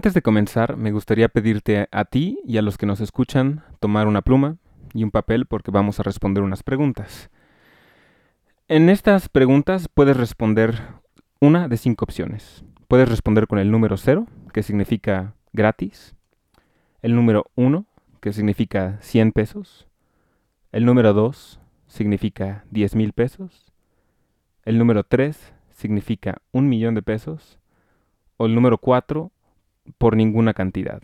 Antes de comenzar, me gustaría pedirte a ti y a los que nos escuchan tomar una pluma y un papel porque vamos a responder unas preguntas. En estas preguntas puedes responder una de cinco opciones. Puedes responder con el número 0, que significa gratis, el número 1, que significa 100 pesos, el número 2 significa 10 mil pesos, el número 3 significa un millón de pesos, o el número 4 por ninguna cantidad.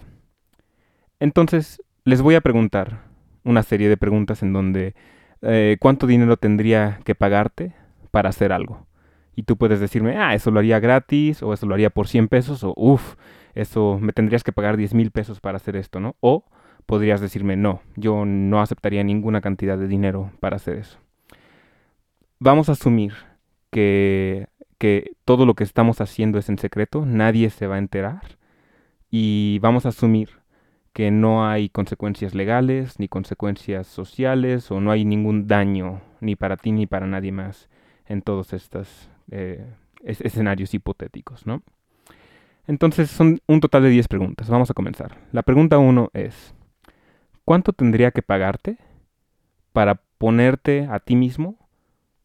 Entonces, les voy a preguntar una serie de preguntas en donde eh, cuánto dinero tendría que pagarte para hacer algo. Y tú puedes decirme, ah, eso lo haría gratis, o eso lo haría por 100 pesos, o uff, eso me tendrías que pagar 10 mil pesos para hacer esto, ¿no? O podrías decirme, no, yo no aceptaría ninguna cantidad de dinero para hacer eso. Vamos a asumir que, que todo lo que estamos haciendo es en secreto, nadie se va a enterar, y vamos a asumir que no hay consecuencias legales ni consecuencias sociales o no hay ningún daño ni para ti ni para nadie más en todos estos eh, escenarios hipotéticos, ¿no? Entonces son un total de 10 preguntas. Vamos a comenzar. La pregunta 1 es, ¿cuánto tendría que pagarte para ponerte a ti mismo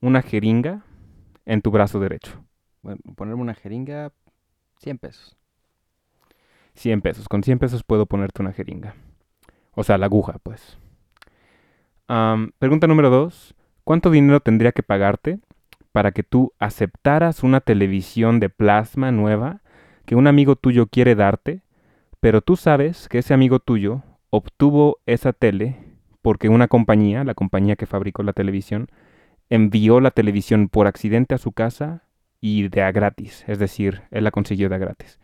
una jeringa en tu brazo derecho? Bueno, ponerme una jeringa, 100 pesos. 100 pesos. Con 100 pesos puedo ponerte una jeringa. O sea, la aguja, pues. pregunta número 2. ¿Cuánto dinero tendría que pagarte para que tú aceptaras una televisión de plasma nueva que un amigo tuyo quiere darte, pero tú sabes que ese amigo tuyo obtuvo esa tele porque una compañía, la compañía que fabricó la televisión, envió la televisión por accidente a su casa y de a gratis, es decir, él la consiguió de a gratis.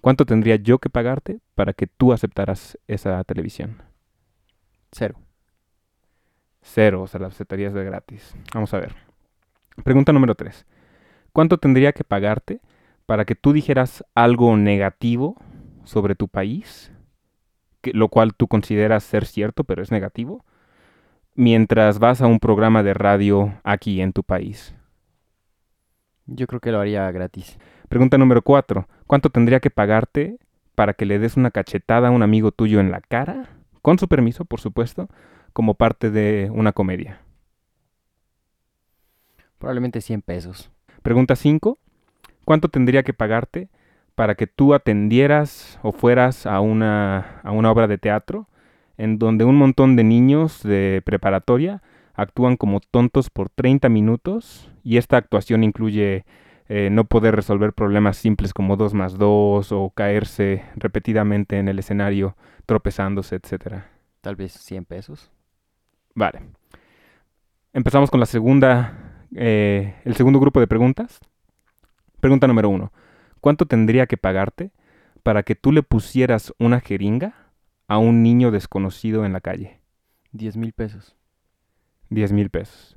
¿Cuánto tendría yo que pagarte para que tú aceptaras esa televisión? Cero. Cero, o sea, la aceptarías de gratis. Vamos a ver. Pregunta número 3. ¿Cuánto tendría que pagarte para que tú dijeras algo negativo sobre tu país, lo cual tú consideras ser cierto, pero es negativo, mientras vas a un programa de radio aquí en tu país? Yo creo que lo haría gratis. Pregunta número 4. ¿Cuánto tendría que pagarte para que le des una cachetada a un amigo tuyo en la cara? Con su permiso, por supuesto, como parte de una comedia. Probablemente 100 pesos. Pregunta 5. ¿Cuánto tendría que pagarte para que tú atendieras o fueras a una, a una obra de teatro en donde un montón de niños de preparatoria actúan como tontos por 30 minutos y esta actuación incluye eh, no poder resolver problemas simples como 2 más 2 o caerse repetidamente en el escenario tropezándose, etc. Tal vez 100 pesos. Vale. Empezamos con la segunda, eh, el segundo grupo de preguntas. Pregunta número uno. ¿Cuánto tendría que pagarte para que tú le pusieras una jeringa a un niño desconocido en la calle? 10 mil pesos. 10 mil pesos.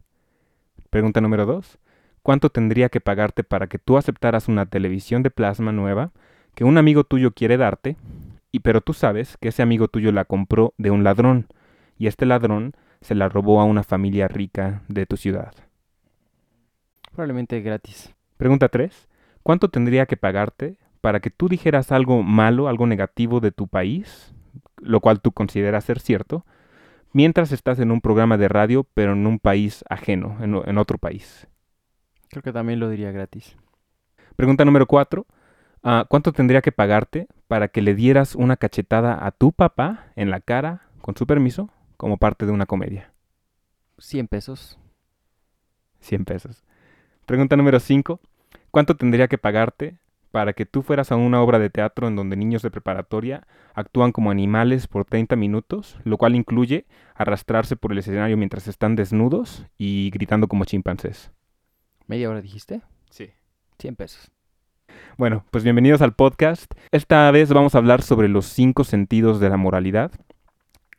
Pregunta número dos. ¿Cuánto tendría que pagarte para que tú aceptaras una televisión de plasma nueva que un amigo tuyo quiere darte, y pero tú sabes que ese amigo tuyo la compró de un ladrón, y este ladrón se la robó a una familia rica de tu ciudad? Probablemente gratis. Pregunta 3. ¿Cuánto tendría que pagarte para que tú dijeras algo malo, algo negativo de tu país, lo cual tú consideras ser cierto, mientras estás en un programa de radio, pero en un país ajeno, en, en otro país? Creo que también lo diría gratis. Pregunta número cuatro. Ah, ¿Cuánto tendría que pagarte para que le dieras una cachetada a tu papá en la cara, con su permiso, como parte de una comedia? 100 pesos. 100 pesos. Pregunta número 5. ¿Cuánto tendría que pagarte para que tú fueras a una obra de teatro en donde niños de preparatoria actúan como animales por 30 minutos, lo cual incluye arrastrarse por el escenario mientras están desnudos y gritando como chimpancés? ¿Media hora dijiste? Sí. 100 pesos. Bueno, pues bienvenidos al podcast. Esta vez vamos a hablar sobre los cinco sentidos de la moralidad.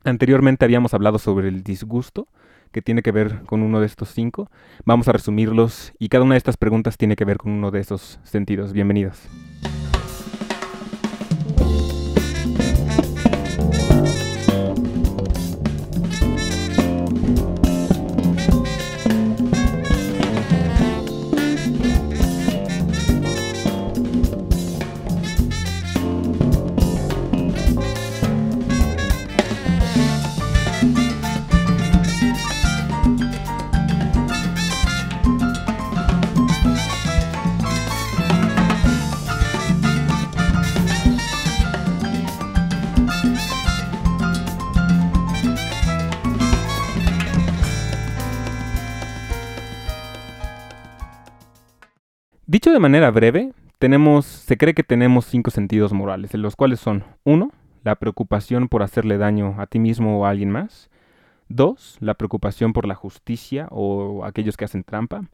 Anteriormente habíamos hablado sobre el disgusto, que tiene que ver con uno de estos cinco. Vamos a resumirlos y cada una de estas preguntas tiene que ver con uno de esos sentidos. Bienvenidos. De manera breve, se cree que tenemos cinco sentidos morales, los cuales son uno, la preocupación por hacerle daño a ti mismo o a alguien más. Dos, la preocupación por la justicia o aquellos que hacen trampa.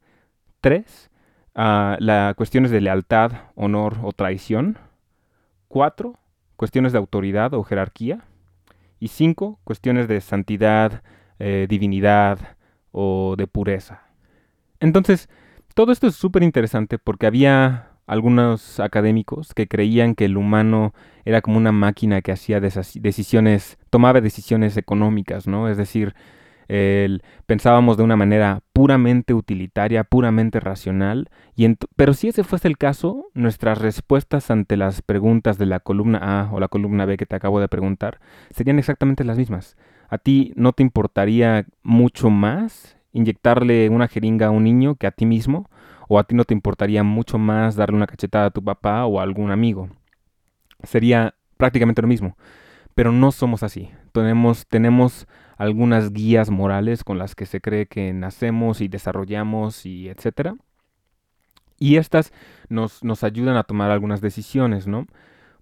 Tres, uh, la cuestiones de lealtad, honor o traición. Cuatro, cuestiones de autoridad o jerarquía. Y cinco, cuestiones de santidad, eh, divinidad o de pureza. Entonces, todo esto es súper interesante porque había algunos académicos que creían que el humano era como una máquina que hacía decisiones, tomaba decisiones económicas, ¿no? Es decir, pensábamos de una manera puramente utilitaria, puramente racional, y pero si ese fuese el caso, nuestras respuestas ante las preguntas de la columna A o la columna B que te acabo de preguntar serían exactamente las mismas. ¿A ti no te importaría mucho más inyectarle una jeringa a un niño que a ti mismo? ¿O a ti no te importaría mucho más darle una cachetada a tu papá o a algún amigo? Sería prácticamente lo mismo. Pero no somos así. Tenemos, tenemos algunas guías morales con las que se cree que nacemos y desarrollamos y etcétera. Y estas nos, nos ayudan a tomar algunas decisiones, ¿no?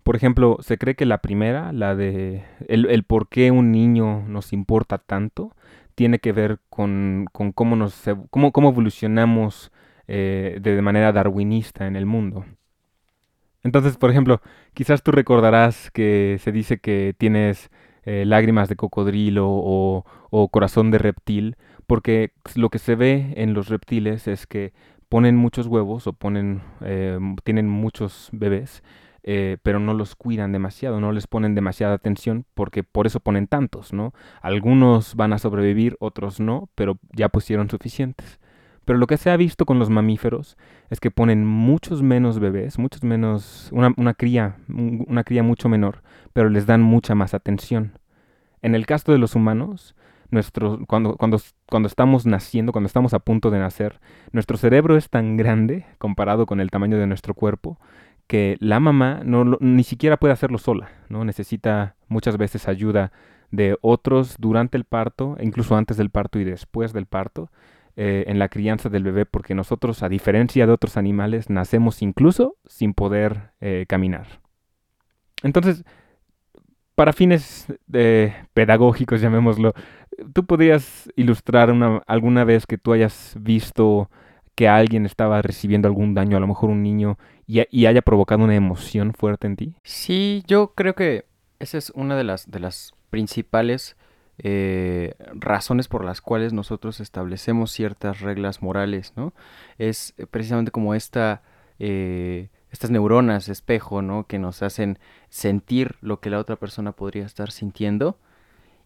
Por ejemplo, se cree que la primera, la de el, por qué un niño nos importa tanto, tiene que ver con, con cómo, nos, cómo, cómo evolucionamos eh, de manera darwinista en el mundo. Entonces, por ejemplo, quizás tú recordarás que se dice que tienes eh, lágrimas de cocodrilo o, corazón de reptil, porque lo que se ve en los reptiles es que ponen muchos huevos o ponen, eh, tienen muchos bebés, eh, pero no los cuidan demasiado, no les ponen demasiada atención, porque por eso ponen tantos, ¿no? Algunos van a sobrevivir, otros no, pero ya pusieron suficientes. Pero lo que se ha visto con los mamíferos es que ponen muchos menos bebés, muchos menos, una, una cría, una cría mucho menor, pero les dan mucha más atención. En el caso de los humanos, cuando, cuando, cuando estamos naciendo, cuando estamos a punto de nacer, nuestro cerebro es tan grande comparado con el tamaño de nuestro cuerpo que la mamá no, ni siquiera puede hacerlo sola, ¿no? Necesita muchas veces ayuda de otros durante el parto, incluso antes del parto y después del parto, eh, en la crianza del bebé, porque nosotros, a diferencia de otros animales, nacemos incluso sin poder eh, caminar. Entonces, para fines eh, pedagógicos, llamémoslo, ¿tú podrías ilustrar una, alguna vez que tú hayas visto que alguien estaba recibiendo algún daño, a lo mejor un niño, y, y, haya provocado una emoción fuerte en ti? Sí, yo creo que esa es una de las, de las principales eh, razones por las cuales nosotros establecemos ciertas reglas morales, ¿no? Es precisamente como esta, eh, estas neuronas espejo, ¿no? Que nos hacen sentir lo que la otra persona podría estar sintiendo.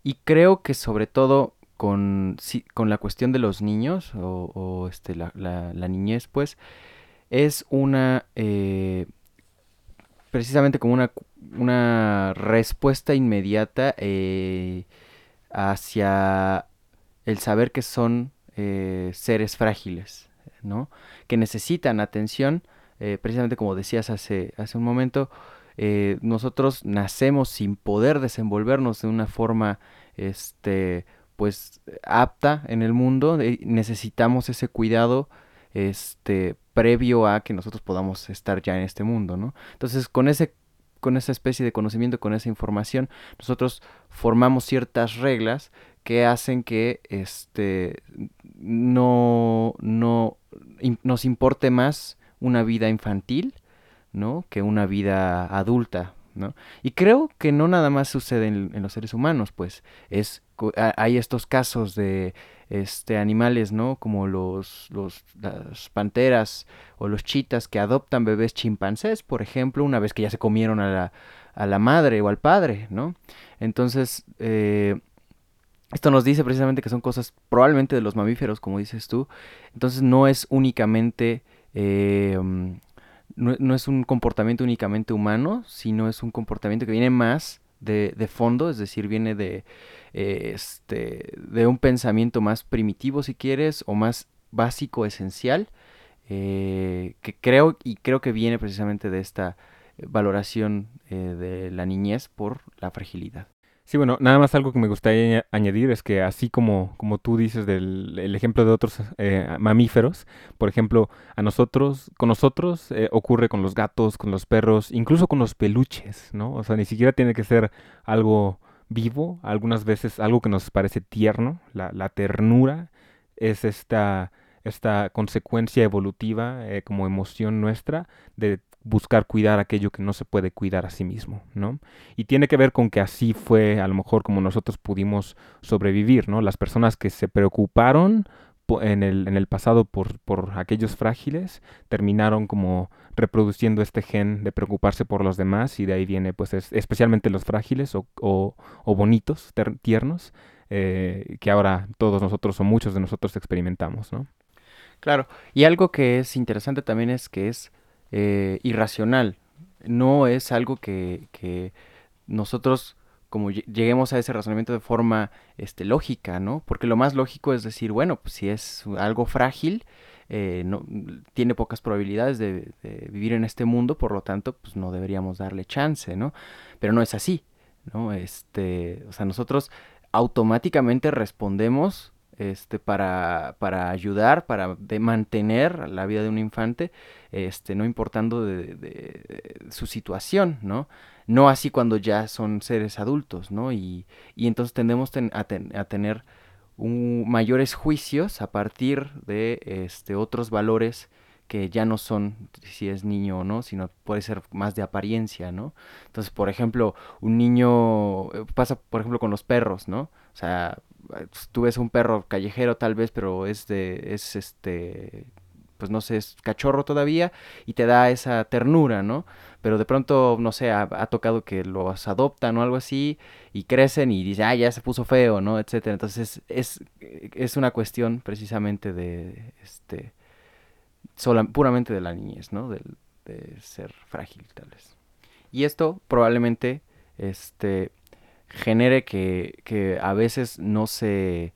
Y creo que sobre todo con, con la cuestión de los niños o, este, la, la, niñez, pues, es una... Eh, precisamente como una, una respuesta inmediata eh, hacia el saber que son eh, seres frágiles, ¿no? Que necesitan atención, precisamente como decías hace, hace un momento, nosotros nacemos sin poder desenvolvernos de una forma, este, pues, apta en el mundo, necesitamos ese cuidado, este, previo a que nosotros podamos estar ya en este mundo, ¿no? Entonces, con ese con esa especie de conocimiento, con esa información, nosotros formamos ciertas reglas que hacen que este no, no nos importe más una vida infantil, ¿no? que una vida adulta, ¿no? Y creo que no nada más sucede en, en los seres humanos, pues es hay estos casos de este, animales, ¿no? Como los, los, las panteras o los chitas que adoptan bebés chimpancés, por ejemplo, una vez que ya se comieron a la, a la madre o al padre, ¿no? Entonces, eh, esto nos dice precisamente que son cosas probablemente de los mamíferos, como dices tú. Entonces, no es únicamente... Eh, no, no, es un comportamiento únicamente humano, sino es un comportamiento que viene más de, de fondo, es decir, viene de, este, de un pensamiento más primitivo, si quieres, o más básico, esencial, eh, que creo y creo que viene precisamente de esta valoración eh, de la niñez por la fragilidad. Sí, bueno, nada más algo que me gustaría añadir es que así como, como tú dices del el ejemplo de otros eh, mamíferos, por ejemplo, a nosotros, con nosotros eh, ocurre con los gatos, con los perros, incluso con los peluches, ¿no? O sea, ni siquiera tiene que ser algo vivo, algunas veces algo que nos parece tierno, la, la ternura es esta, esta consecuencia evolutiva eh, como emoción nuestra de buscar cuidar aquello que no se puede cuidar a sí mismo, ¿no? Y tiene que ver con que así fue a lo mejor como nosotros pudimos sobrevivir, ¿no? Las personas que se preocuparon en el, en el pasado por, por aquellos frágiles terminaron como reproduciendo este gen de preocuparse por los demás y de ahí viene pues especialmente los frágiles o, o, bonitos, tiernos, eh, que ahora todos nosotros o muchos de nosotros experimentamos, ¿no? Claro, y algo que es interesante también es que es eh, irracional. No es algo que, nosotros como lleguemos a ese razonamiento de forma este, lógica, ¿no? Porque lo más lógico es decir, bueno, pues si es algo frágil, eh, no, tiene pocas probabilidades de, de, vivir en este mundo, por lo tanto, pues no deberíamos darle chance, ¿no? Pero no es así, ¿no? Este, o sea, nosotros automáticamente respondemos este, para, para ayudar, para de mantener la vida de un infante, este, no importando de, su situación, ¿no? No así cuando ya son seres adultos, ¿no? Y, y entonces tendemos a, tener un, mayores juicios a partir de este, otros valores que ya no son si es niño o no, sino puede ser más de apariencia, ¿no? Entonces, por ejemplo, un niño eh, pasa, por ejemplo, con los perros, ¿no? O sea, tú ves un perro callejero tal vez, pero es de, es este, pues no sé, es cachorro todavía y te da esa ternura, ¿no? Pero de pronto, no sé, ha, tocado que los adoptan o algo así y crecen y dicen, ah, ya se puso feo, ¿no? Etcétera. Entonces es, es una cuestión precisamente de, este, puramente de la niñez, ¿no? De, de ser frágil, tal vez. Y esto probablemente, este, genere que, que a veces no se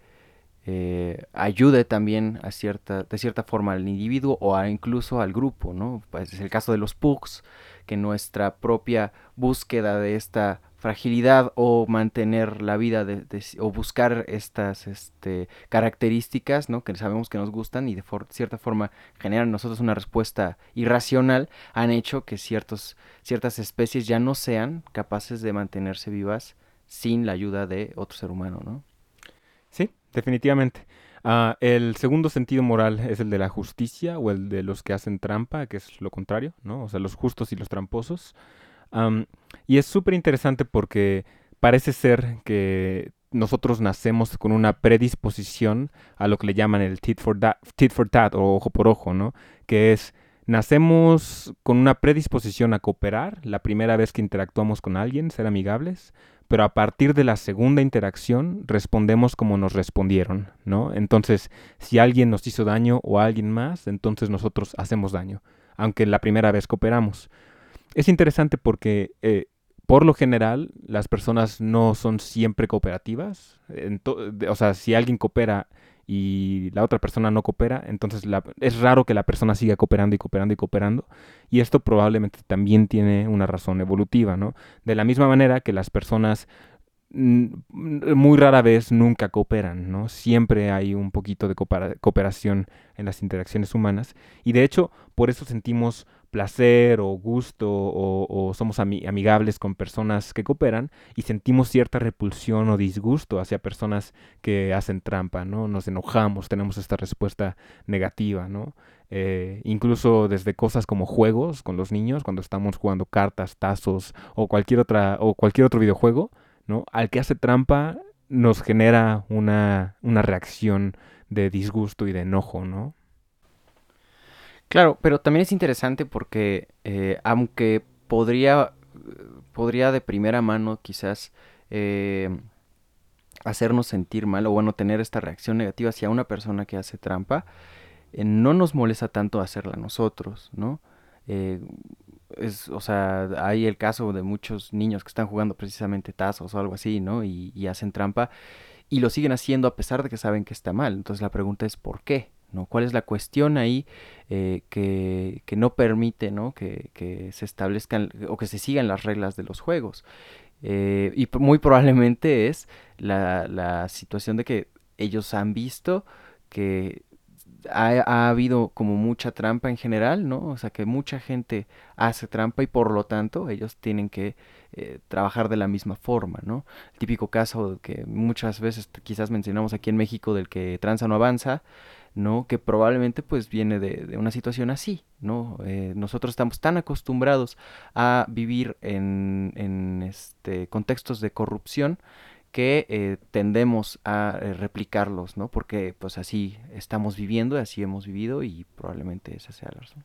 eh, ayude también a cierta, de cierta forma al individuo o incluso al grupo, ¿no? Pues es el caso de los pugs, que nuestra propia búsqueda de esta fragilidad o mantener la vida de, o buscar estas este, características ¿no? que sabemos que nos gustan y de cierta forma generan nosotros una respuesta irracional han hecho que ciertos, ciertas especies ya no sean capaces de mantenerse vivas sin la ayuda de otro ser humano, ¿no? Sí, definitivamente. Ah, el segundo sentido moral es el de la justicia o el de los que hacen trampa, que es lo contrario, ¿no? O sea, los justos y los tramposos. y es súper interesante porque parece ser que nosotros nacemos con una predisposición a lo que le llaman el tit for, tit for tat o ojo por ojo, ¿no? Que es Nacemos con una predisposición a cooperar la primera vez que interactuamos con alguien, ser amigables, pero a partir de la segunda interacción respondemos como nos respondieron, ¿no? Entonces, si alguien nos hizo daño o alguien más, entonces nosotros hacemos daño, aunque la primera vez cooperamos. Es interesante porque, eh, por lo general, las personas no son siempre cooperativas. o sea, si alguien coopera y la otra persona no coopera, entonces es raro que la persona siga cooperando y cooperando y cooperando. Y esto probablemente también tiene una razón evolutiva, ¿no? De la misma manera que las personas muy rara vez nunca cooperan, ¿no? Siempre hay un poquito de cooperación en las interacciones humanas y de hecho por eso sentimos placer o gusto o, somos amigables con personas que cooperan y sentimos cierta repulsión o disgusto hacia personas que hacen trampa, ¿no? Nos enojamos, tenemos esta respuesta negativa, ¿no? Eh, incluso desde cosas como juegos con los niños, cuando estamos jugando cartas, tazos o cualquier otra o cualquier otro videojuego, ¿no? Al que hace trampa nos genera una, una reacción de disgusto y de enojo, ¿no? Claro, pero también es interesante porque eh, aunque podría, podría de primera mano quizás eh, hacernos sentir mal o bueno, tener esta reacción negativa hacia una persona que hace trampa, eh, no nos molesta tanto hacerla nosotros, ¿no? es, o sea, hay el caso de muchos niños que están jugando precisamente tazos o algo así, ¿no? Y, y, hacen trampa y lo siguen haciendo a pesar de que saben que está mal. Entonces la pregunta es ¿por qué? ¿No? ¿Cuál es la cuestión ahí eh, que, que, no permite ¿no? Que, que, se establezcan o que se sigan las reglas de los juegos? Eh, y muy probablemente es la, la situación de que ellos han visto que ha, habido como mucha trampa en general, ¿no? O sea, que mucha gente hace trampa y por lo tanto ellos tienen que eh, trabajar de la misma forma, ¿no? El típico caso que muchas veces quizás mencionamos aquí en México del que tranza no avanza, ¿no? Que probablemente pues viene de, una situación así, ¿no? Eh, nosotros estamos tan acostumbrados a vivir en, en este, contextos de corrupción que eh, tendemos a eh, replicarlos, ¿no? Porque pues así estamos viviendo, así hemos vivido y probablemente esa sea la razón.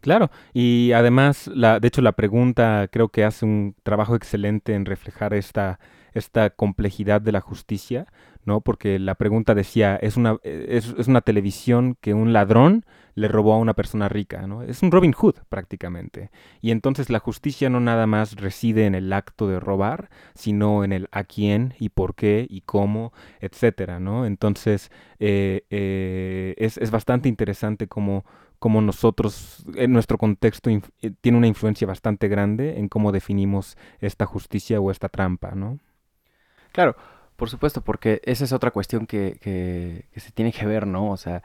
Claro, y además, la, de hecho, la pregunta creo que hace un trabajo excelente en reflejar esta, esta complejidad de la justicia, ¿no? Porque la pregunta decía, es una, es, una televisión que un ladrón le robó a una persona rica, ¿no? Es un Robin Hood prácticamente. Y entonces la justicia no nada más reside en el acto de robar, sino en el a quién y por qué y cómo, etcétera, ¿no? Entonces eh, eh, es, es, bastante interesante cómo, cómo nosotros, en nuestro contexto, eh, tiene una influencia bastante grande en cómo definimos esta justicia o esta trampa, ¿no? Claro, por supuesto, porque esa es otra cuestión que, que, se tiene que ver, ¿no? O sea,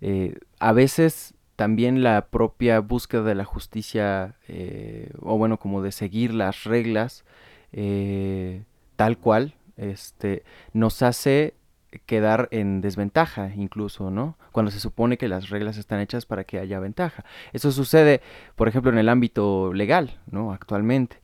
eh, a veces también la propia búsqueda de la justicia, eh, o bueno, como de seguir las reglas eh, tal cual, este, nos hace quedar en desventaja incluso, ¿no? Cuando se supone que las reglas están hechas para que haya ventaja. Eso sucede, por ejemplo, en el ámbito legal, ¿no? Actualmente.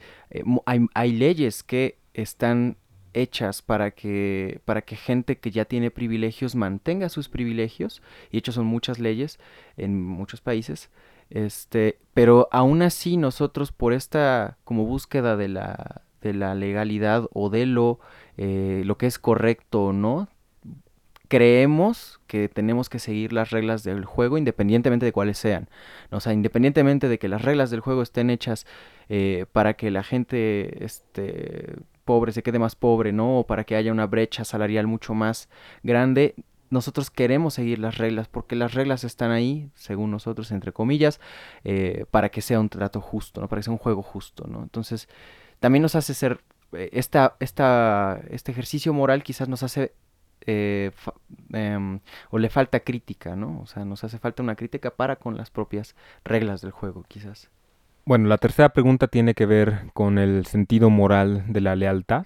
hay, hay leyes que están hechas para que, para que gente que ya tiene privilegios mantenga sus privilegios, y hechos son muchas leyes en muchos países, este, pero aún así nosotros por esta como búsqueda de la, de la legalidad o de lo, eh, lo que es correcto o no, creemos que tenemos que seguir las reglas del juego independientemente de cuáles sean. O sea, independientemente de que las reglas del juego estén hechas eh, para que la gente este, pobre se quede más pobre, ¿no? O para que haya una brecha salarial mucho más grande. Nosotros queremos seguir las reglas porque las reglas están ahí, según nosotros, entre comillas, eh, para que sea un trato justo, ¿no? Para que sea un juego justo, ¿no? Entonces, también nos hace ser, eh, esta, esta, este ejercicio moral quizás nos hace eh, em, o le falta crítica, ¿no? O sea, nos hace falta una crítica para con las propias reglas del juego, quizás. Bueno, la tercera pregunta tiene que ver con el sentido moral de la lealtad.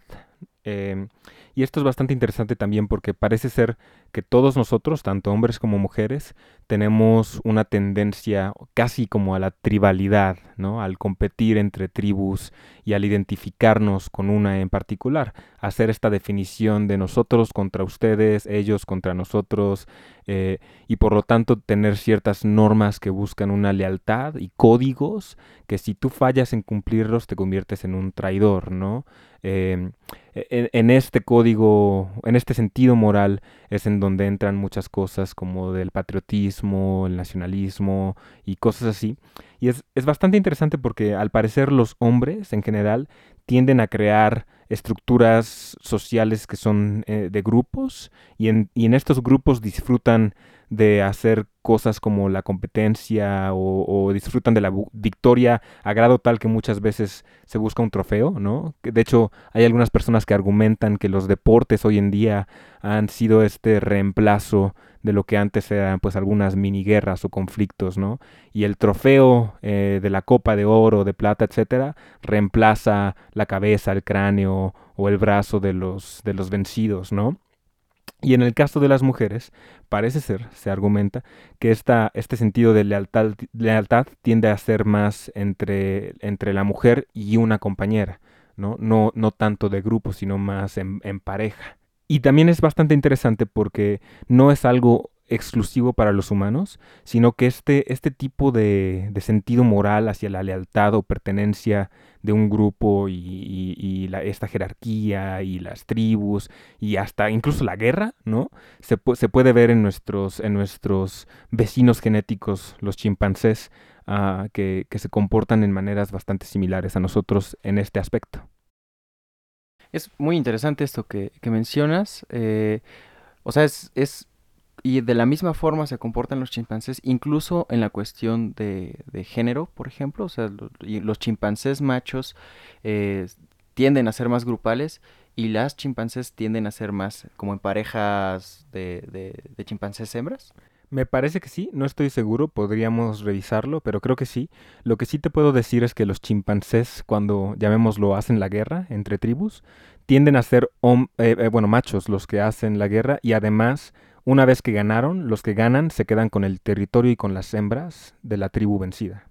Em, y esto es bastante interesante también porque parece ser que todos nosotros, tanto hombres como mujeres, tenemos una tendencia casi como a la tribalidad, ¿no? Al competir entre tribus y al identificarnos con una en particular, hacer esta definición de nosotros contra ustedes, ellos contra nosotros, eh, y por lo tanto tener ciertas normas que buscan una lealtad y códigos que si tú fallas en cumplirlos te conviertes en un traidor, ¿no? Em, en, este código, en este sentido moral, es en donde entran muchas cosas como del patriotismo, el nacionalismo y cosas así. Y es, bastante interesante porque al parecer los hombres en general tienden a crear estructuras sociales que son eh, de grupos y en, y en estos grupos disfrutan de hacer cosas como la competencia o, disfrutan de la victoria a grado tal que muchas veces se busca un trofeo, ¿no? De hecho, hay algunas personas que argumentan que los deportes hoy en día han sido este reemplazo de lo que antes eran pues algunas mini guerras o conflictos, ¿no? Y el trofeo eh, de la copa de oro, de plata, etcétera, reemplaza la cabeza, el cráneo o el brazo de los, de los vencidos, ¿no? Y en el caso de las mujeres, parece ser, se argumenta, que esta, este sentido de lealtad, lealtad tiende a ser más entre, entre la mujer y una compañera, ¿no? No, no tanto de grupo, sino más en, en pareja. Y también es bastante interesante porque no es algo exclusivo para los humanos, sino que este, este tipo de, sentido moral hacia la lealtad o pertenencia de un grupo y, esta jerarquía y las tribus y hasta incluso la guerra, ¿no? Se, puede ver en nuestros, en nuestros vecinos genéticos, los chimpancés, ah, que, se comportan en maneras bastante similares a nosotros en este aspecto. Es muy interesante esto que, mencionas. Eh, o sea, es y de la misma forma se comportan los chimpancés, incluso en la cuestión de, género, por ejemplo. O sea, los, chimpancés machos eh, tienden a ser más grupales y las chimpancés tienden a ser más como en parejas de, de, chimpancés hembras. Me parece que sí, no estoy seguro, podríamos revisarlo, pero creo que sí. Lo que sí te puedo decir es que los chimpancés, cuando llamémoslo hacen la guerra entre tribus, tienden a ser, eh, eh, bueno, machos los que hacen la guerra y además, una vez que ganaron, los que ganan se quedan con el territorio y con las hembras de la tribu vencida.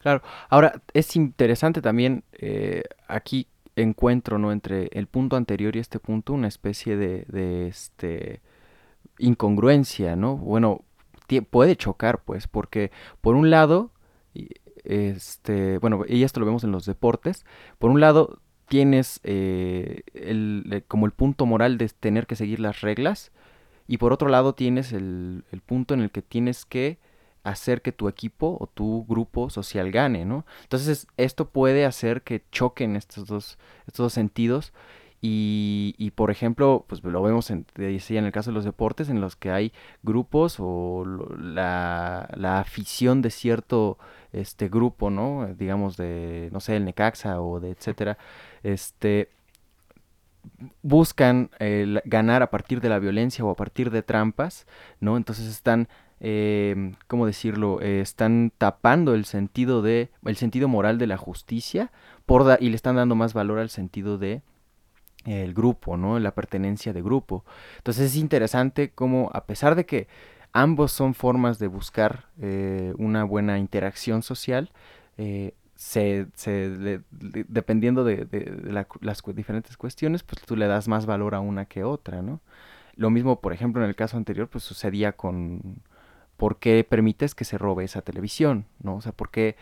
Claro, ahora es interesante también eh, aquí encuentro no entre el punto anterior y este punto una especie de, de este incongruencia, ¿no? Bueno, puede chocar, pues, porque por un lado, este, bueno, y esto lo vemos en los deportes, por un lado tienes eh, el, como el punto moral de tener que seguir las reglas, y por otro lado tienes el, el punto en el que tienes que hacer que tu equipo o tu grupo social gane, ¿no? Entonces esto puede hacer que choquen estos dos, estos dos sentidos y, y, por ejemplo, pues lo vemos en, en el caso de los deportes en los que hay grupos o la, la afición de cierto este grupo, ¿no? Digamos de, no sé, el Necaxa o de etcétera, este buscan ganar a partir de la violencia o a partir de trampas, ¿no? Entonces están eh, ¿cómo decirlo? Eh, están tapando el sentido de, el sentido moral de la justicia y le están dando más valor al sentido de el grupo, ¿no? La pertenencia de grupo. Entonces es interesante cómo, a pesar de que ambos son formas de buscar eh, una buena interacción social, se, se dependiendo de, las diferentes cuestiones, pues tú le das más valor a una que otra, ¿no? Lo mismo, por ejemplo, en el caso anterior, pues sucedía con por qué permites que se robe esa televisión, ¿no? O sea, por qué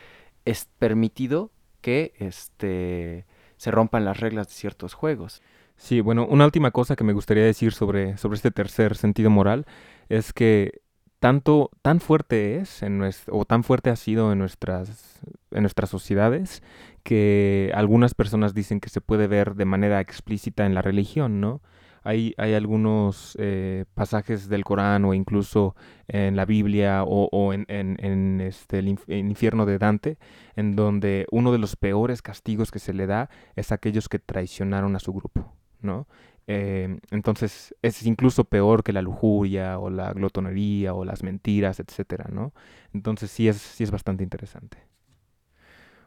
es permitido que este se rompan las reglas de ciertos juegos. Sí, bueno, una última cosa que me gustaría decir sobre, sobre este tercer sentido moral es que tanto, tan fuerte es en o tan fuerte ha sido en nuestras, en nuestras sociedades que algunas personas dicen que se puede ver de manera explícita en la religión, ¿no? Hay, hay algunos eh, pasajes del Corán o incluso en la Biblia o, en, en, este, el, infierno de Dante, en donde uno de los peores castigos que se le da es aquellos que traicionaron a su grupo, ¿no? Eh, entonces es incluso peor que la lujuria o la glotonería o las mentiras, etcétera, ¿no? Entonces sí es, sí es bastante interesante.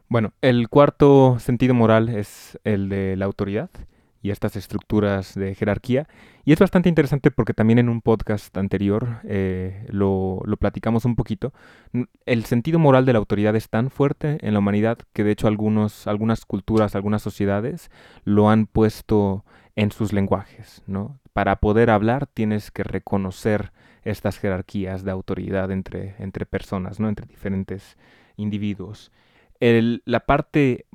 Bueno, el cuarto sentido moral es el de la autoridad y estas estructuras de jerarquía. Y es bastante interesante porque también en un podcast anterior eh, lo, platicamos un poquito. El sentido moral de la autoridad es tan fuerte en la humanidad que de hecho algunos, algunas culturas, algunas sociedades lo han puesto en sus lenguajes. ¿no? Para poder hablar tienes que reconocer estas jerarquías de autoridad entre, entre personas, ¿no? entre diferentes individuos. la parte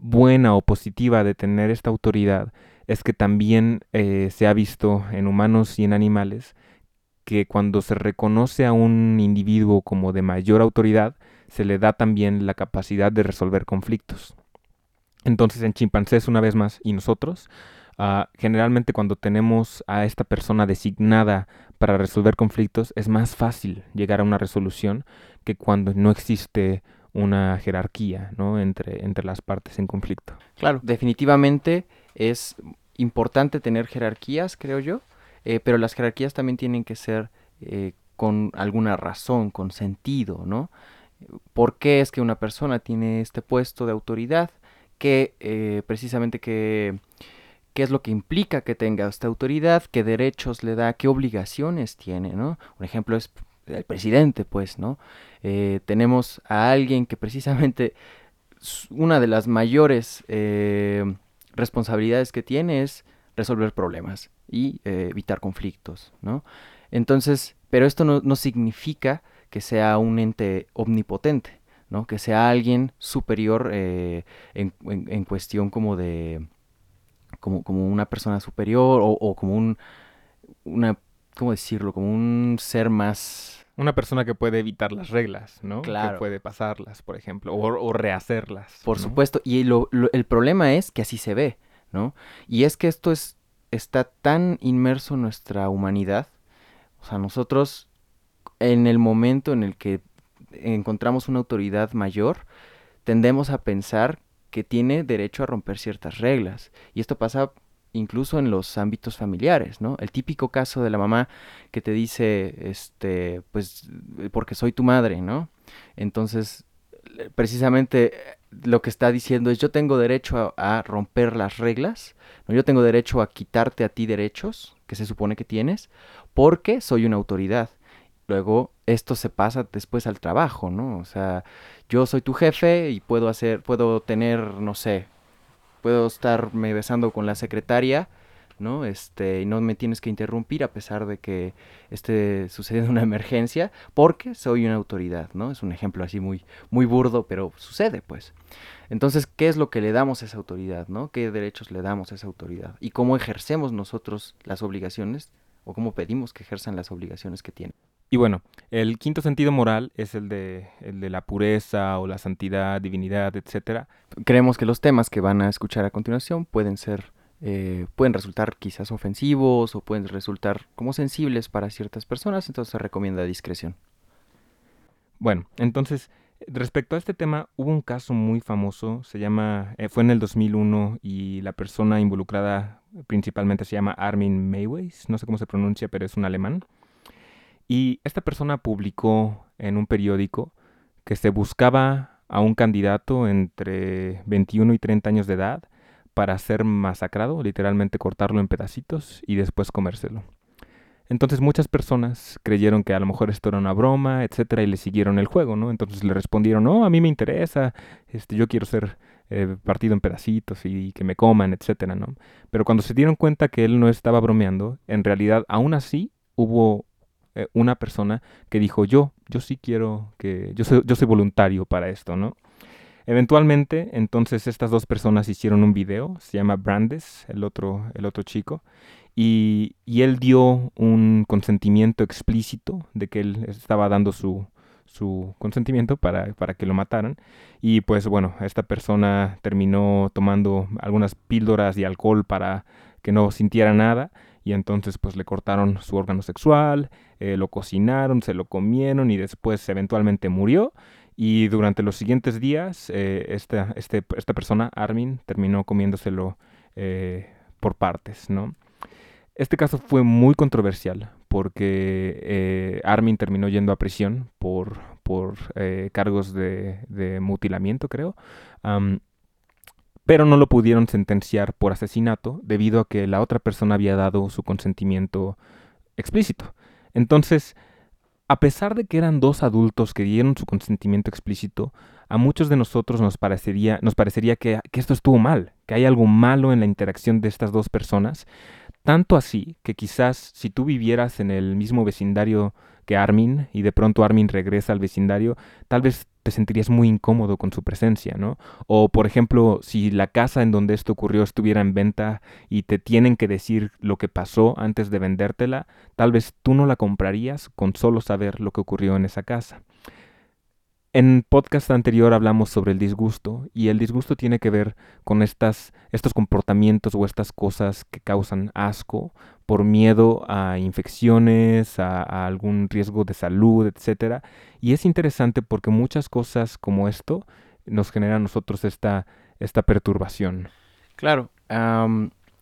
buena o positiva de tener esta autoridad es que también eh, se ha visto en humanos y en animales que cuando se reconoce a un individuo como de mayor autoridad, se le da también la capacidad de resolver conflictos. Entonces en chimpancés una vez más y nosotros, ah, generalmente cuando tenemos a esta persona designada para resolver conflictos, es más fácil llegar a una resolución que cuando no existe una jerarquía ¿no? entre, entre las partes en conflicto. Claro, definitivamente es importante tener jerarquías, creo yo, eh, pero las jerarquías también tienen que ser eh, con alguna razón, con sentido, ¿no? ¿Por qué es que una persona tiene este puesto de autoridad? ¿Qué eh, precisamente qué, qué es lo que implica que tenga esta autoridad? ¿Qué derechos le da? ¿Qué obligaciones tiene, ¿no? Un ejemplo es el presidente, pues, ¿no? tenemos a alguien que precisamente una de las mayores responsabilidades que tiene es resolver problemas y eh, evitar conflictos, ¿no? Entonces, pero esto no, significa que sea un ente omnipotente, ¿no? Que sea alguien superior eh, en, cuestión como de, como, como una persona superior o, como un, una, ¿cómo decirlo? Como un ser más una persona que puede evitar las reglas, ¿no? Claro. Que puede pasarlas, por ejemplo, o, rehacerlas. Por supuesto. Y el problema es que así se ve, ¿no? Y es que esto es, está tan inmerso en nuestra humanidad. O sea, nosotros, en el momento en el que encontramos una autoridad mayor, tendemos a pensar que tiene derecho a romper ciertas reglas. Y esto pasa incluso en los ámbitos familiares, ¿no? El típico caso de la mamá que te dice, este, pues, porque soy tu madre, ¿no? Entonces, precisamente lo que está diciendo es yo tengo derecho a, romper las reglas, ¿no? yo tengo derecho a quitarte a ti derechos que se supone que tienes, porque soy una autoridad. Luego esto se pasa después al trabajo, ¿no? O sea, yo soy tu jefe y puedo hacer, puedo tener, no sé, puedo estarme besando con la secretaria, ¿no? Este, y no me tienes que interrumpir a pesar de que esté sucediendo una emergencia, porque soy una autoridad, ¿no? Es un ejemplo así muy, muy burdo, pero sucede, pues. Entonces, ¿qué es lo que le damos a esa autoridad, ¿no? ¿Qué derechos le damos a esa autoridad? ¿Y cómo ejercemos nosotros las obligaciones o cómo pedimos que ejerzan las obligaciones que tienen? Y bueno, el quinto sentido moral es el de, el de la pureza o la santidad, divinidad, etc. Creemos que los temas que van a escuchar a continuación pueden ser, eh, pueden resultar quizás ofensivos o pueden resultar como sensibles para ciertas personas, entonces se recomienda discreción. Bueno, entonces, respecto a este tema, hubo un caso muy famoso, se llama, eh, fue en el 2001 y la persona involucrada principalmente se llama Armin Mayweis, no sé cómo se pronuncia, pero es un alemán. Y esta persona publicó en un periódico que se buscaba a un candidato entre 21 y 30 años de edad para ser masacrado, literalmente cortarlo en pedacitos y después comérselo. Entonces muchas personas creyeron que a lo mejor esto era una broma, etcétera, y le siguieron el juego, ¿no? Entonces le respondieron, no, a mí me interesa, este, yo quiero ser eh, partido en pedacitos y que me coman, etcétera, ¿no? Pero cuando se dieron cuenta que él no estaba bromeando, en realidad aún así hubo eh, una persona que dijo yo, yo sí quiero que, yo soy, yo soy voluntario para esto, ¿no? Eventualmente, entonces estas dos personas hicieron un video, se llama Brandes, el otro, el otro chico, y, y él dio un consentimiento explícito de que él estaba dando su, su consentimiento para, para, que lo mataran. Y pues bueno, esta persona terminó tomando algunas píldoras y alcohol para que no sintiera nada y entonces pues le cortaron su órgano sexual, eh, lo cocinaron, se lo comieron y después eventualmente murió. Y durante los siguientes días, eh, esta, este, esta persona, Armin, terminó comiéndoselo eh, por partes, ¿no? Este caso fue muy controversial porque Armin terminó yendo a prisión por, por cargos de, mutilamiento, creo pero no lo pudieron sentenciar por asesinato debido a que la otra persona había dado su consentimiento explícito. Entonces, a pesar de que eran dos adultos que dieron su consentimiento explícito, a muchos de nosotros nos parecería, nos parecería que, que esto estuvo mal, que hay algo malo en la interacción de estas dos personas, tanto así que quizás si tú vivieras en el mismo vecindario que Armin y de pronto Armin regresa al vecindario, tal vez te sentirías muy incómodo con su presencia, ¿no? O por ejemplo, si la casa en donde esto ocurrió estuviera en venta y te tienen que decir lo que pasó antes de vendértela, tal vez tú no la comprarías con solo saber lo que ocurrió en esa casa. En podcast anterior hablamos sobre el disgusto y el disgusto tiene que ver con estas, estos comportamientos o estas cosas que causan asco por miedo a infecciones, a, algún riesgo de salud, etc. Y es interesante porque muchas cosas como esto nos generan a nosotros esta, esta perturbación. Claro,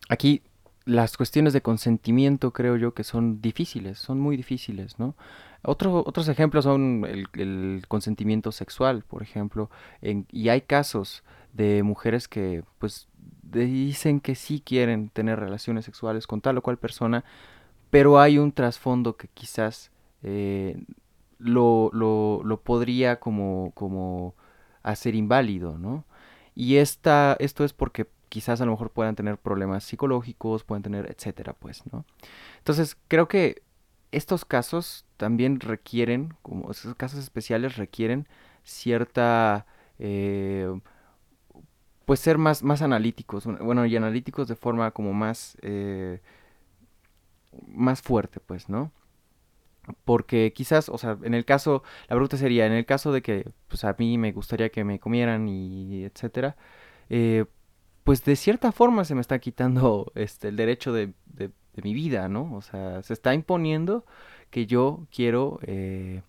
aquí las cuestiones de consentimiento creo yo que son difíciles, son muy difíciles, ¿no? otros ejemplos son el, consentimiento sexual, por ejemplo, y hay casos de mujeres que pues dicen que sí quieren tener relaciones sexuales con tal o cual persona, pero hay un trasfondo que quizás eh, lo, lo, lo, podría como, como hacer inválido, ¿no? Y esta, esto es porque quizás a lo mejor puedan tener problemas psicológicos, pueden tener, etcétera, pues, ¿no? Entonces, creo que estos casos también requieren, como esos casos especiales requieren cierta, eh, pues ser más, más analíticos, bueno, y analíticos de forma como más, eh, más fuerte, pues, ¿no? Porque quizás, o sea, en el caso, la pregunta sería, en el caso de que, pues a mí me gustaría que me comieran y etcétera, eh, pues de cierta forma se me está quitando este, el derecho de, de, mi vida, ¿no? O sea, se está imponiendo que yo quiero, eh,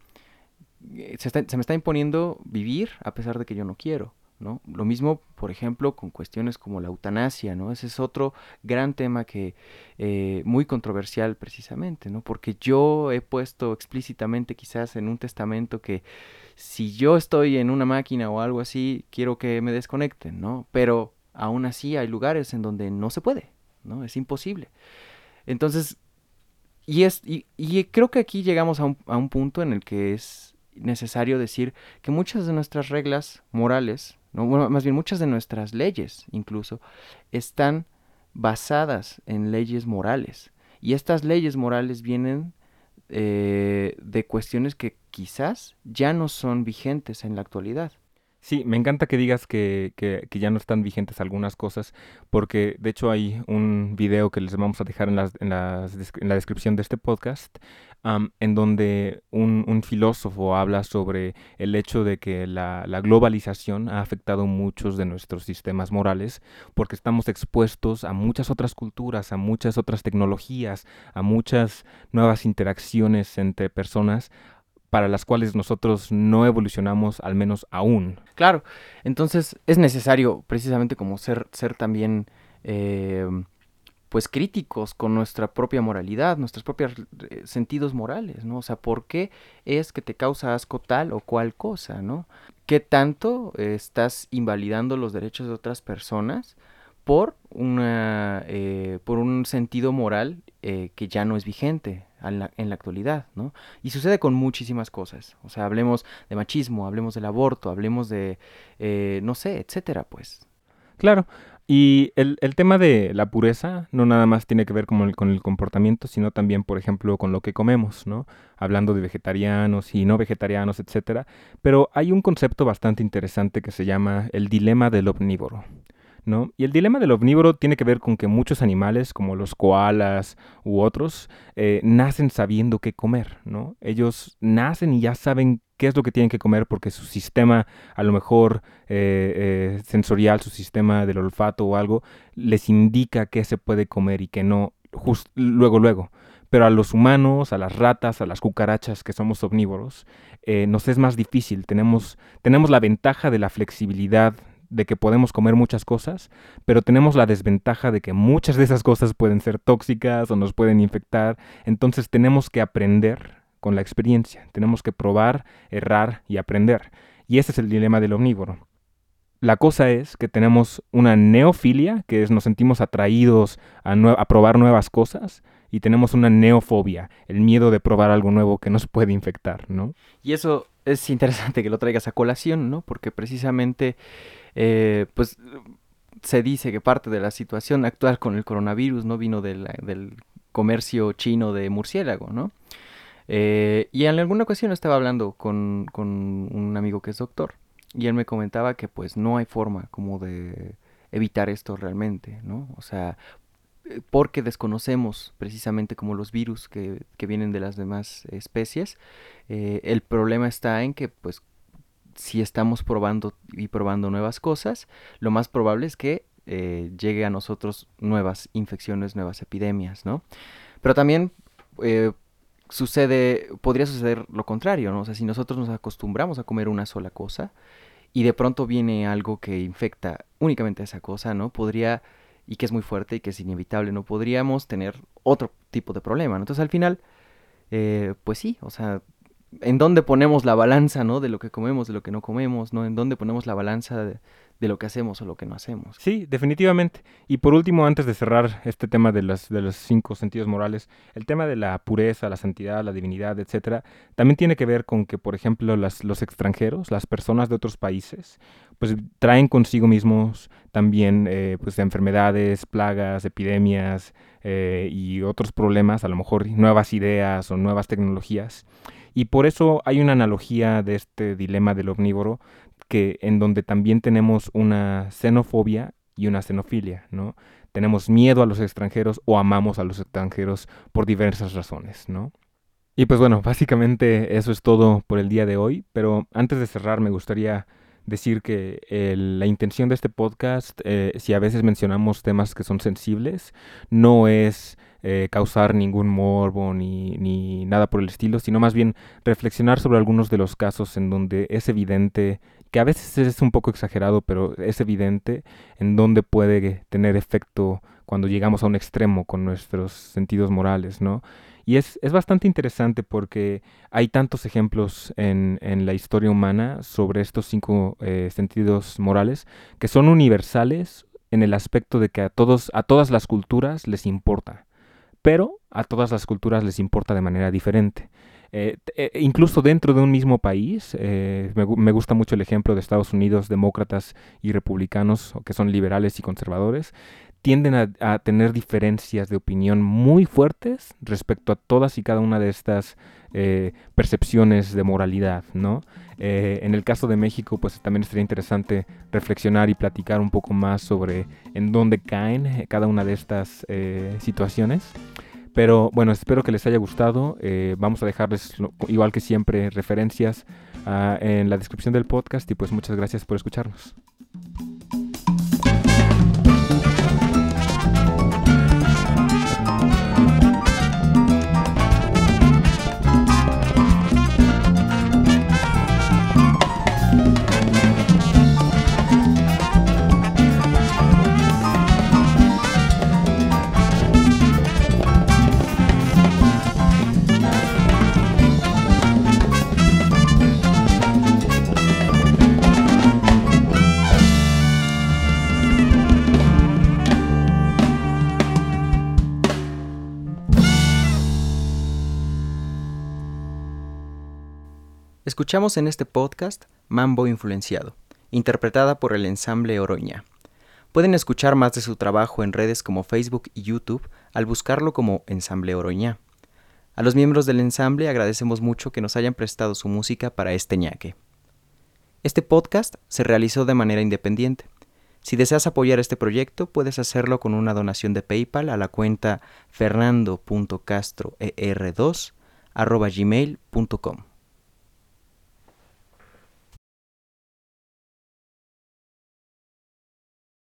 se, me está imponiendo vivir a pesar de que yo no quiero, ¿no? Lo mismo, por ejemplo, con cuestiones como la eutanasia, ¿no? Ese es otro gran tema que eh, muy controversial precisamente, ¿no? Porque yo he puesto explícitamente quizás en un testamento que si yo estoy en una máquina o algo así, quiero que me desconecten, ¿no? Pero aún así hay lugares en donde no se puede, ¿no? Es imposible. Entonces, y, es, y, creo que aquí llegamos a un, a un punto en el que es necesario decir que muchas de nuestras reglas morales, ¿no? bueno, más bien muchas de nuestras leyes incluso, están basadas en leyes morales. Y estas leyes morales vienen eh, de cuestiones que quizás ya no son vigentes en la actualidad. Sí, me encanta que digas que, que, que, ya no están vigentes algunas cosas, porque de hecho hay un video que les vamos a dejar en, las, en, las, en la descripción de este podcast, en donde un, un, filósofo habla sobre el hecho de que la, la, globalización ha afectado muchos de nuestros sistemas morales, porque estamos expuestos a muchas otras culturas, a muchas otras tecnologías, a muchas nuevas interacciones entre personas para las cuales nosotros no evolucionamos, al menos aún. Claro, entonces es necesario precisamente como ser, ser también eh, pues críticos con nuestra propia moralidad, nuestros propios eh, sentidos morales, ¿no? O sea, ¿por qué es que te causa asco tal o cual cosa, ¿no? ¿Qué tanto estás invalidando los derechos de otras personas por, una, eh, por un sentido moral eh, que ya no es vigente en la, actualidad, ¿no? Y sucede con muchísimas cosas. O sea, hablemos de machismo, hablemos del aborto, hablemos de, eh, no sé, etcétera, pues. Claro. Y el, el, tema de la pureza no nada más tiene que ver con el, con el comportamiento, sino también, por ejemplo, con lo que comemos, ¿no? Hablando de vegetarianos y no vegetarianos, etcétera. Pero hay un concepto bastante interesante que se llama el dilema del omnívoro. ¿No? Y el dilema del omnívoro tiene que ver con que muchos animales, como los koalas u otros, eh, nacen sabiendo qué comer, ¿no? Ellos nacen y ya saben qué es lo que tienen que comer porque su sistema, a lo mejor eh, eh, sensorial, su sistema del olfato o algo, les indica qué se puede comer y qué no, luego, luego. Pero a los humanos, a las ratas, a las cucarachas que somos omnívoros, nos es más difícil. Tenemos, tenemos la ventaja de la flexibilidad de que podemos comer muchas cosas, pero tenemos la desventaja de que muchas de esas cosas pueden ser tóxicas o nos pueden infectar, entonces tenemos que aprender con la experiencia, tenemos que probar, errar y aprender. Y ese es el dilema del omnívoro. La cosa es que tenemos una neofilia, que es nos sentimos atraídos a, a, probar nuevas cosas, y tenemos una neofobia, el miedo de probar algo nuevo que nos puede infectar, ¿no? Y eso es interesante que lo traigas a colación, ¿no? Porque precisamente eh, pues se dice que parte de la situación actual con el coronavirus no vino del comercio chino de murciélago, ¿no? Eh, y en alguna ocasión estaba hablando con, con, un amigo que es doctor y él me comentaba que pues no hay forma como de evitar esto realmente, ¿no? O sea, eh, porque desconocemos precisamente como los virus que, que vienen de las demás especies, el problema está en que pues si estamos probando y probando nuevas cosas, lo más probable es que eh, llegue a nosotros nuevas infecciones, nuevas epidemias, ¿no? Pero también eh, sucede, podría suceder lo contrario, ¿no? O sea, si nosotros nos acostumbramos a comer una sola cosa y de pronto viene algo que infecta únicamente esa cosa, ¿no? Podría, y que es muy fuerte y que es inevitable, ¿no? Podríamos tener otro tipo de problema. Entonces al final, eh, pues sí, o sea, en dónde ponemos la balanza, ¿no? De lo que comemos, de lo que no comemos, ¿no? En dónde ponemos la balanza de, lo que hacemos o lo que no hacemos. Sí, definitivamente. Y por último, antes de cerrar este tema de, las, de los cinco sentidos morales, el tema de la pureza, la santidad, la divinidad, etcétera, también tiene que ver con que, por ejemplo, las, los extranjeros, las personas de otros países, pues traen consigo mismos también eh, pues enfermedades, plagas, epidemias eh, y otros problemas, a lo mejor nuevas ideas o nuevas tecnologías. Y por eso hay una analogía de este dilema del omnívoro, que en donde también tenemos una xenofobia y una xenofilia, ¿no? Tenemos miedo a los extranjeros o amamos a los extranjeros por diversas razones, ¿no? Y pues bueno, básicamente eso es todo por el día de hoy, pero antes de cerrar me gustaría decir que eh, la intención de este podcast, eh, si a veces mencionamos temas que son sensibles, no es eh, causar ningún morbo ni, ni nada por el estilo, sino más bien reflexionar sobre algunos de los casos en donde es evidente que a veces es un poco exagerado, pero es evidente en dónde puede tener efecto cuando llegamos a un extremo con nuestros sentidos morales, ¿no? Y es, bastante interesante porque hay tantos ejemplos en, la historia humana sobre estos cinco eh, sentidos morales que son universales en el aspecto de que a, todos, a todas las culturas les importa, pero a todas las culturas les importa de manera diferente. Eh, eh, incluso dentro de un mismo país, me, me, gusta mucho el ejemplo de Estados Unidos, demócratas y republicanos, que son liberales y conservadores, tienden a, tener diferencias de opinión muy fuertes respecto a todas y cada una de estas eh, percepciones de moralidad, ¿no? Eh, en el caso de México, pues también sería interesante reflexionar y platicar un poco más sobre en dónde caen eh, cada una de estas situaciones. Pero bueno, espero que les haya gustado. vamos a dejarles, igual que siempre, referencias ah, en la descripción del podcast y pues muchas gracias por escucharnos. Escuchamos en este podcast Mambo Influenciado, interpretada por el ensamble Oroña. Pueden escuchar más de su trabajo en redes como Facebook y YouTube al buscarlo como Ensamble Oroña. A los miembros del ensamble agradecemos mucho que nos hayan prestado su música para este ñaque. Este podcast se realizó de manera independiente. Si deseas apoyar este proyecto, puedes hacerlo con una donación de PayPal a la cuenta fernando.castroer2 gmail.com.